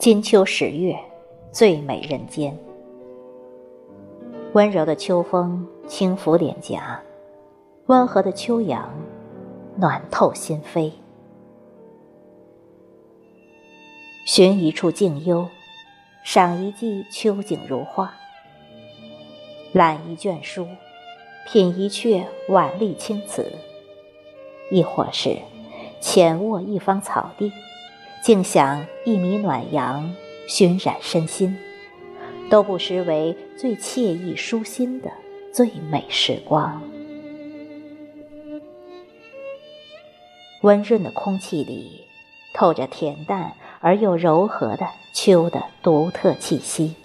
金秋十月，最美人间。温柔的秋风轻拂脸颊，温和的秋阳暖透心扉。寻一处静幽，赏一季秋景如画，揽一卷书，品一阙婉丽青词，亦或是浅卧一方草地，静享一米暖阳，熏染身心。都不失为最惬意舒心的最美时光。温润的空气里，透着恬淡而又柔和的秋的独特气息。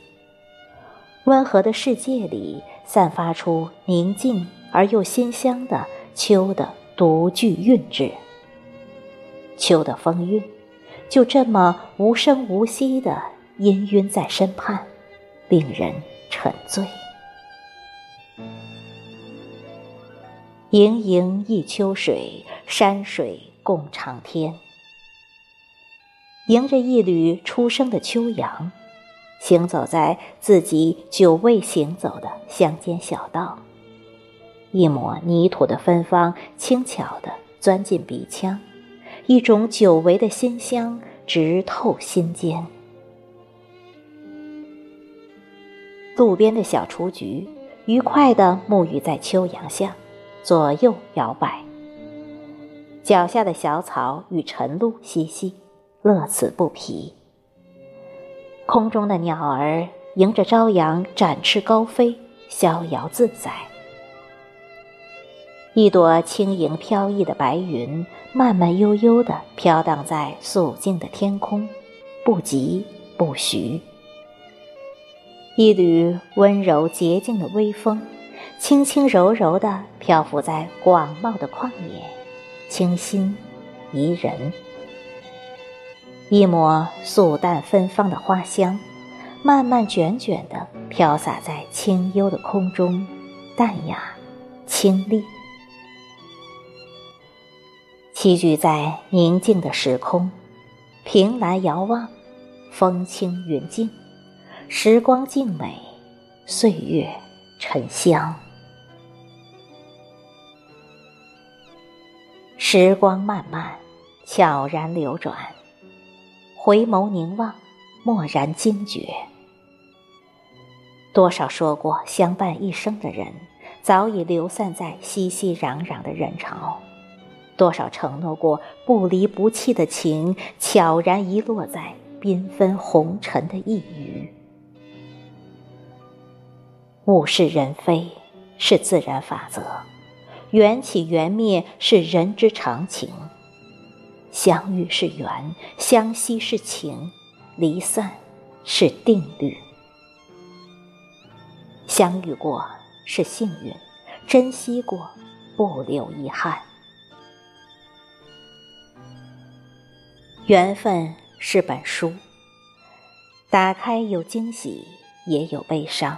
温和的世界里，散发出宁静而又馨香的秋的独具韵致。秋的风韵，就这么无声无息地氤氲在身畔。令人沉醉。盈盈一秋水，山水共长天。迎着一缕初升的秋阳，行走在自己久未行走的乡间小道，一抹泥土的芬芳轻巧地钻进鼻腔，一种久违的馨香直透心间。路边的小雏菊，愉快地沐浴在秋阳下，左右摇摆。脚下的小草与晨露嬉戏，乐此不疲。空中的鸟儿迎着朝阳展翅高飞，逍遥自在。一朵轻盈飘逸的白云，慢慢悠悠地飘荡在肃静的天空，不急不徐。一缕温柔洁净的微风，轻轻柔柔地漂浮在广袤的旷野，清新宜人。一抹素淡芬芳的花香，慢慢卷卷地飘洒在清幽的空中，淡雅清丽。栖居在宁静的时空，凭栏遥望，风轻云静。时光静美，岁月沉香。时光漫漫，悄然流转。回眸凝望，蓦然惊觉。多少说过相伴一生的人，早已流散在熙熙攘攘的人潮；多少承诺过不离不弃的情，悄然遗落在缤纷红尘的一隅。物是人非是自然法则，缘起缘灭是人之常情。相遇是缘，相惜是情，离散是定律。相遇过是幸运，珍惜过不留遗憾。缘分是本书，打开有惊喜，也有悲伤。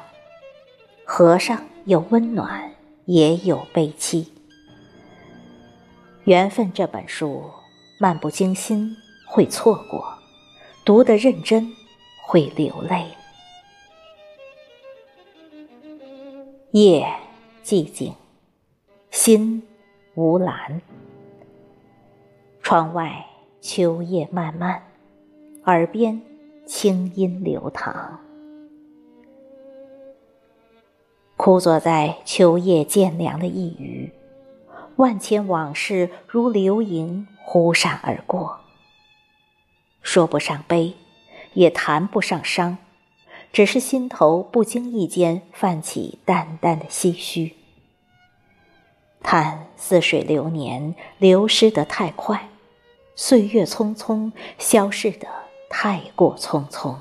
合上有温暖，也有悲戚。缘分这本书，漫不经心会错过，读得认真会流泪。夜寂静，心无澜。窗外秋夜漫漫，耳边清音流淌。枯坐在秋夜渐凉的一隅，万千往事如流萤忽闪而过。说不上悲，也谈不上伤，只是心头不经意间泛起淡淡的唏嘘。叹似水流年，流失得太快，岁月匆匆，消逝的太过匆匆。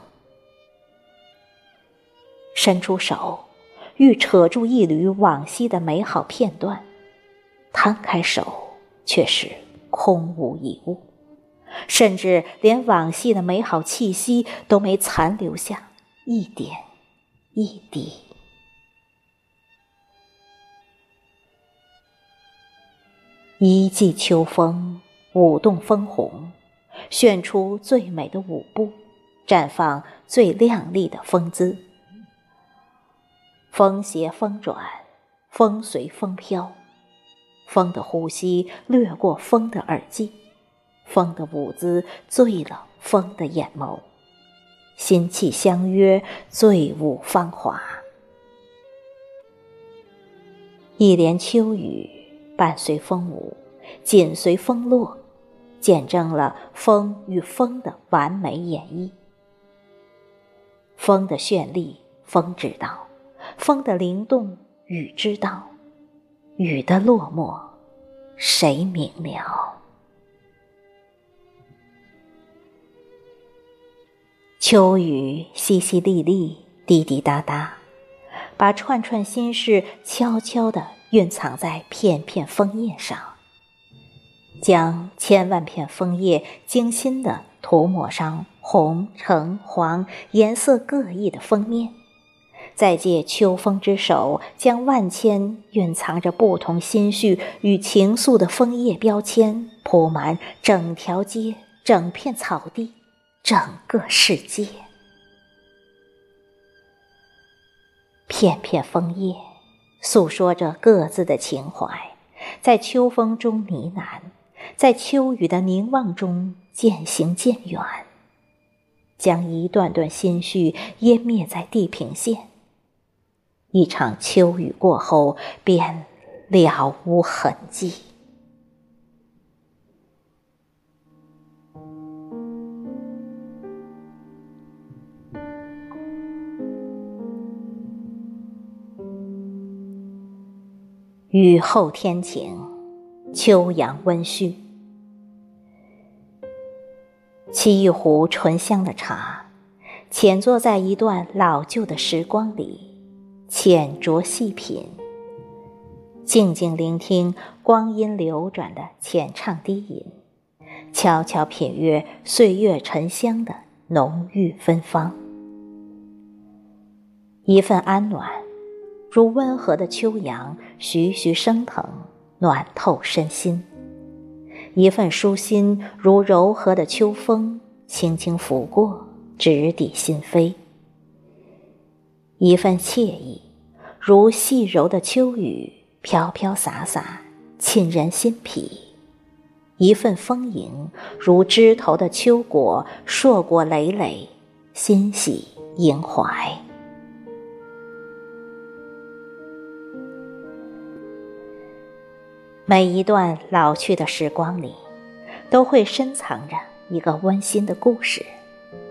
伸出手。欲扯住一缕往昔的美好片段，摊开手却是空无一物，甚至连往昔的美好气息都没残留下一点一滴。一季秋风舞动枫红，炫出最美的舞步，绽放最亮丽的风姿。风携风转，风随风飘，风的呼吸掠过风的耳际，风的舞姿醉了风的眼眸，心气相约，醉舞芳华。一帘秋雨，伴随风舞，紧随风落，见证了风与风的完美演绎。风的绚丽，风知道；风的灵动，雨知道；雨的落寞，谁明了？秋雨淅淅沥沥，滴滴答答。把串串心事悄悄地蕴藏在片片枫叶上，将千万片枫叶精心地涂抹上红、橙、黄颜色各异的封面，再借秋风之手，将万千蕴藏着不同心绪与情愫的枫叶标签铺满整条街、整片草地、整个世界。片片枫叶，诉说着各自的情怀，在秋风中呢喃，在秋雨的凝望中渐行渐远，将一段段心绪湮灭在地平线。一场秋雨过后，便了无痕迹。雨后天晴，秋阳温煦。沏一壶醇香的茶，浅坐在一段老旧的时光里，浅酌细品，静静聆听光阴流转的浅唱低吟，悄悄品阅岁月沉香的浓郁芬芳，一份安暖。如温和的秋阳，徐徐升腾，暖透身心；一份舒心，如柔和的秋风，轻轻拂过，直抵心扉；一份惬意，如细柔的秋雨，飘飘洒洒，沁人心脾；一份丰盈，如枝头的秋果，硕果累累，欣喜盈怀。每一段老去的时光里，都会深藏着一个温馨的故事，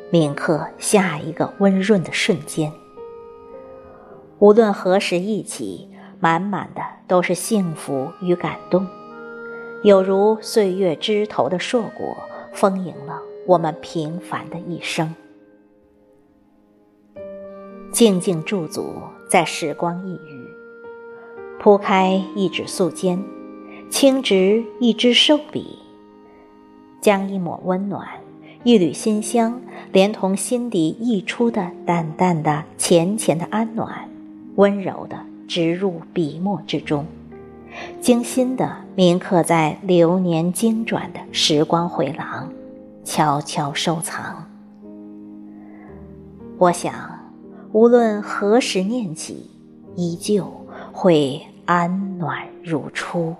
铭刻下一个温润的瞬间。无论何时忆起，满满的都是幸福与感动，有如岁月枝头的硕果，丰盈了我们平凡的一生。静静驻足在时光一隅，铺开一纸素笺。轻执一支瘦笔，将一抹温暖、一缕馨香，连同心底溢出的淡淡的、浅浅的安暖，温柔地植入笔墨之中，精心地铭刻在流年经转的时光回廊，悄悄收藏。我想，无论何时念起，依旧会安暖如初。